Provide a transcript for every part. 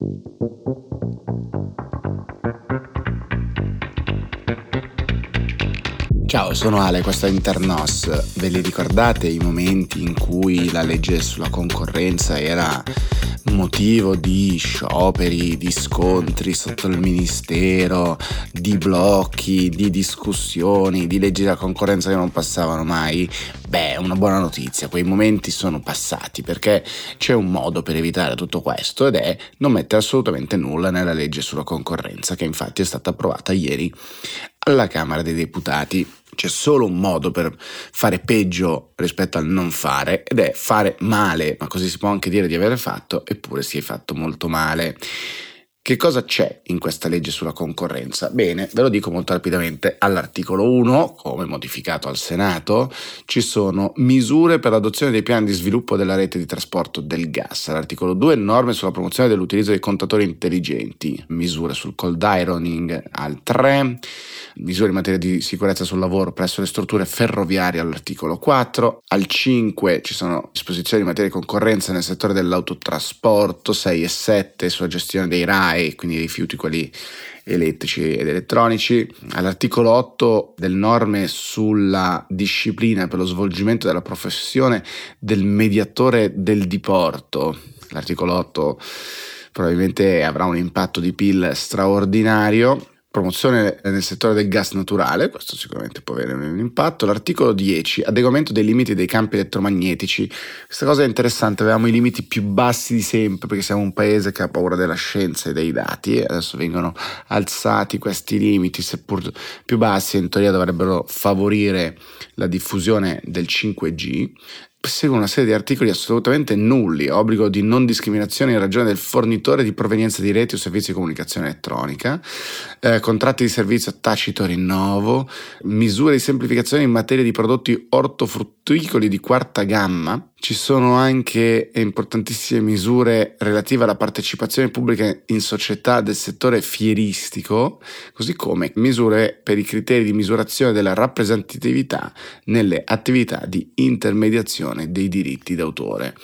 Thank you. Ciao, sono Ale, questo è Internos. Ve li ricordate i momenti in cui la legge sulla concorrenza era motivo di scioperi, di scontri sotto il ministero, di blocchi, di discussioni, di leggi della concorrenza che non passavano mai? Beh, una buona notizia, quei momenti sono passati perché c'è un modo per evitare tutto questo ed è non mettere assolutamente nulla nella legge sulla concorrenza che infatti è stata approvata ieri alla Camera dei Deputati. C'è solo un modo per fare peggio rispetto al non fare ed è fare male, ma così si può anche dire di aver fatto, eppure si è fatto molto male. Che cosa c'è in questa legge sulla concorrenza? Bene, ve lo dico molto rapidamente. All'articolo 1, come modificato al Senato, ci sono misure per l'adozione dei piani di sviluppo della rete di trasporto del gas. All'articolo 2, norme sulla promozione dell'utilizzo dei contatori intelligenti, misure sul cold ironing al 3, misure in materia di sicurezza sul lavoro presso le strutture ferroviarie all'articolo 4, al 5 ci sono disposizioni in materia di concorrenza nel settore dell'autotrasporto, 6 e 7 sulla gestione dei RAI e quindi rifiuti quelli elettrici ed elettronici. All'articolo 8 delle norme sulla disciplina per lo svolgimento della professione del mediatore del diporto. L'articolo 8 probabilmente avrà un impatto di PIL straordinario promozione nel settore del gas naturale, questo sicuramente può avere un impatto. L'articolo 10, adeguamento dei limiti dei campi elettromagnetici. Questa cosa è interessante, avevamo i limiti più bassi di sempre perché siamo un paese che ha paura della scienza e dei dati adesso vengono alzati questi limiti, seppur più bassi, in teoria dovrebbero favorire la diffusione del 5G segue una serie di articoli assolutamente nulli, obbligo di non discriminazione in ragione del fornitore di provenienza di reti o servizi di comunicazione elettronica, eh, contratti di servizio tacito rinnovo, misure di semplificazione in materia di prodotti ortofrutticoli di quarta gamma, ci sono anche importantissime misure relative alla partecipazione pubblica in società del settore fieristico, così come misure per i criteri di misurazione della rappresentatività nelle attività di intermediazione dei diritti d'autore.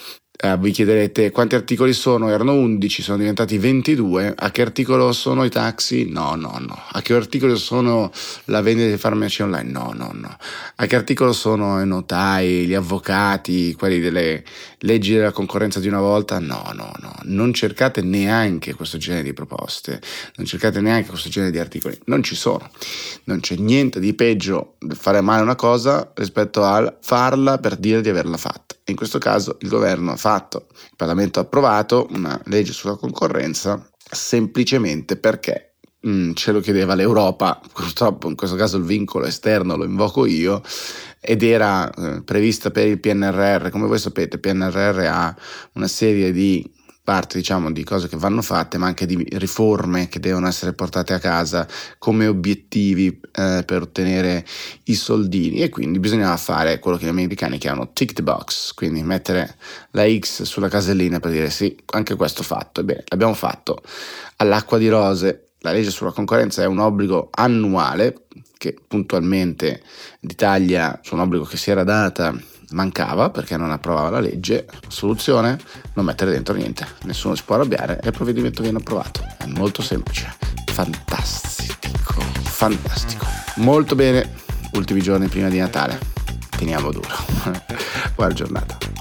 Uh, vi chiederete quanti articoli sono? Erano 11, sono diventati 22. A che articolo sono i taxi? No, no, no. A che articolo sono la vendita di farmaci online? No, no, no. A che articolo sono i notai, gli avvocati, quelli delle leggi della concorrenza di una volta? No, no, no. Non cercate neanche questo genere di proposte, non cercate neanche questo genere di articoli. Non ci sono. Non c'è niente di peggio fare male una cosa rispetto al farla per dire di averla fatta. In questo caso il governo ha fatto, il Parlamento ha approvato una legge sulla concorrenza semplicemente perché mh, mm, ce lo chiedeva l'Europa, purtroppo in questo caso il vincolo esterno lo invoco io, ed era eh, prevista per il PNRR. Come voi sapete, il PNRR ha una serie di parte diciamo di cose che vanno fatte ma anche di riforme che devono essere portate a casa come obiettivi eh, per ottenere i soldini. E quindi bisognava fare quello che gli americani chiamano tick the box quindi mettere la X sulla casellina per dire sì anche questo fatto. Ebbene l'abbiamo fatto all'acqua di rose la legge sulla concorrenza è un obbligo annuale che puntualmente l'Italia su un obbligo che si era data mancava perché non approvava la legge, soluzione non mettere dentro niente, nessuno si può arrabbiare e il provvedimento viene approvato. È molto semplice, fantastico, fantastico. Molto bene, ultimi giorni prima di Natale, teniamo duro. Buona giornata.